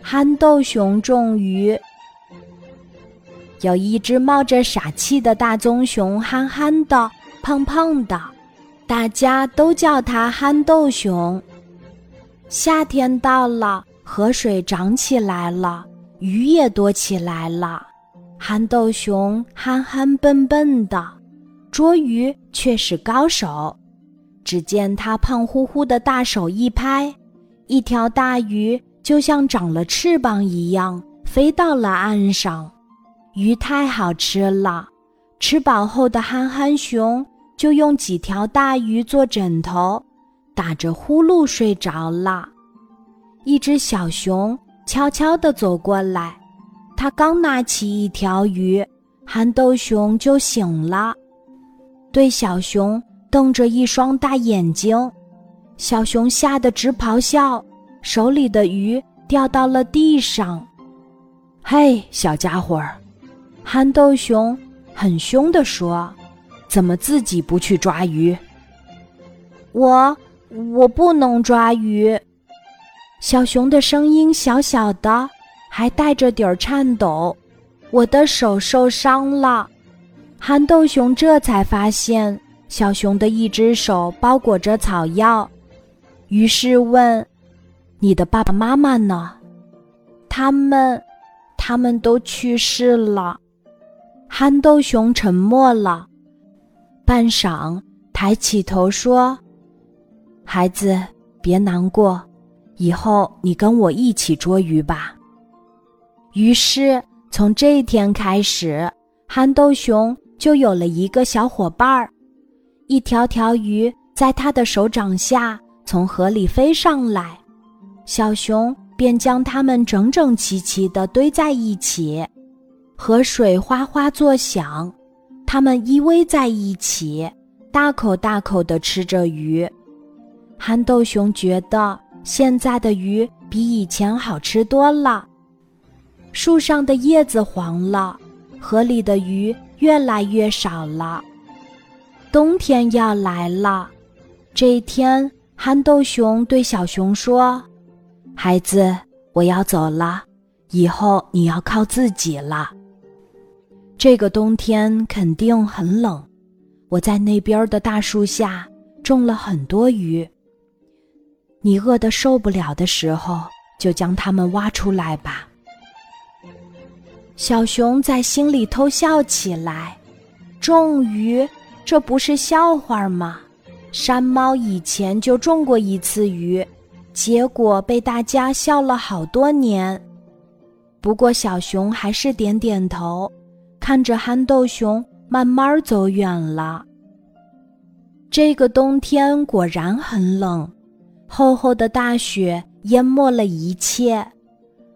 憨豆熊种鱼。有一只冒着傻气的大棕熊，憨憨的、胖胖的，大家都叫它憨豆熊。夏天到了，河水涨起来了，鱼也多起来了。憨豆熊憨憨笨笨的，捉鱼却是高手。只见他胖乎乎的大手一拍，一条大鱼就像长了翅膀一样飞到了岸上。鱼太好吃了，吃饱后的憨憨熊就用几条大鱼做枕头，打着呼噜睡着了。一只小熊悄悄地走过来，它刚拿起一条鱼，憨豆熊就醒了，对小熊瞪着一双大眼睛。小熊吓得直咆哮，手里的鱼掉到了地上。嘿，小家伙儿！憨豆熊很凶地说：“怎么自己不去抓鱼？”“我我不能抓鱼。”小熊的声音小小的，还带着点儿颤抖。“我的手受伤了。”憨豆熊这才发现小熊的一只手包裹着草药，于是问：“你的爸爸妈妈呢？”“他们，他们都去世了。”憨豆熊沉默了，半晌，抬起头说：“孩子，别难过，以后你跟我一起捉鱼吧。”于是，从这一天开始，憨豆熊就有了一个小伙伴儿。一条条鱼在他的手掌下从河里飞上来，小熊便将它们整整齐齐地堆在一起。河水哗哗作响，它们依偎在一起，大口大口地吃着鱼。憨豆熊觉得现在的鱼比以前好吃多了。树上的叶子黄了，河里的鱼越来越少了。冬天要来了，这一天，憨豆熊对小熊说：“孩子，我要走了，以后你要靠自己了。”这个冬天肯定很冷，我在那边的大树下种了很多鱼。你饿得受不了的时候，就将它们挖出来吧。小熊在心里偷笑起来，种鱼，这不是笑话吗？山猫以前就种过一次鱼，结果被大家笑了好多年。不过小熊还是点点头。看着憨豆熊慢慢走远了。这个冬天果然很冷，厚厚的大雪淹没了一切，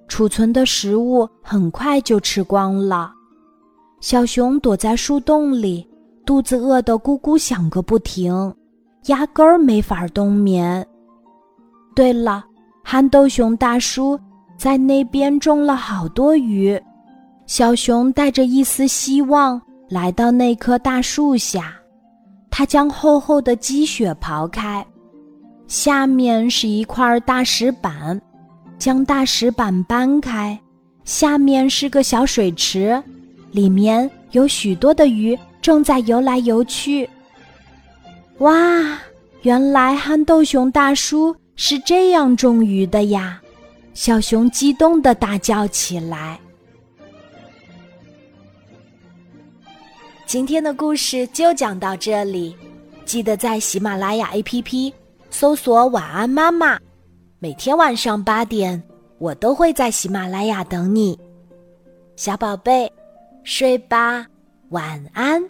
储存的食物很快就吃光了。小熊躲在树洞里，肚子饿得咕咕响个不停，压根儿没法冬眠。对了，憨豆熊大叔在那边种了好多鱼。小熊带着一丝希望来到那棵大树下，他将厚厚的积雪刨开，下面是一块大石板，将大石板搬开，下面是个小水池，里面有许多的鱼正在游来游去。哇，原来憨豆熊大叔是这样种鱼的呀！小熊激动的大叫起来。今天的故事就讲到这里，记得在喜马拉雅 APP 搜索“晚安妈妈”，每天晚上八点，我都会在喜马拉雅等你，小宝贝，睡吧，晚安。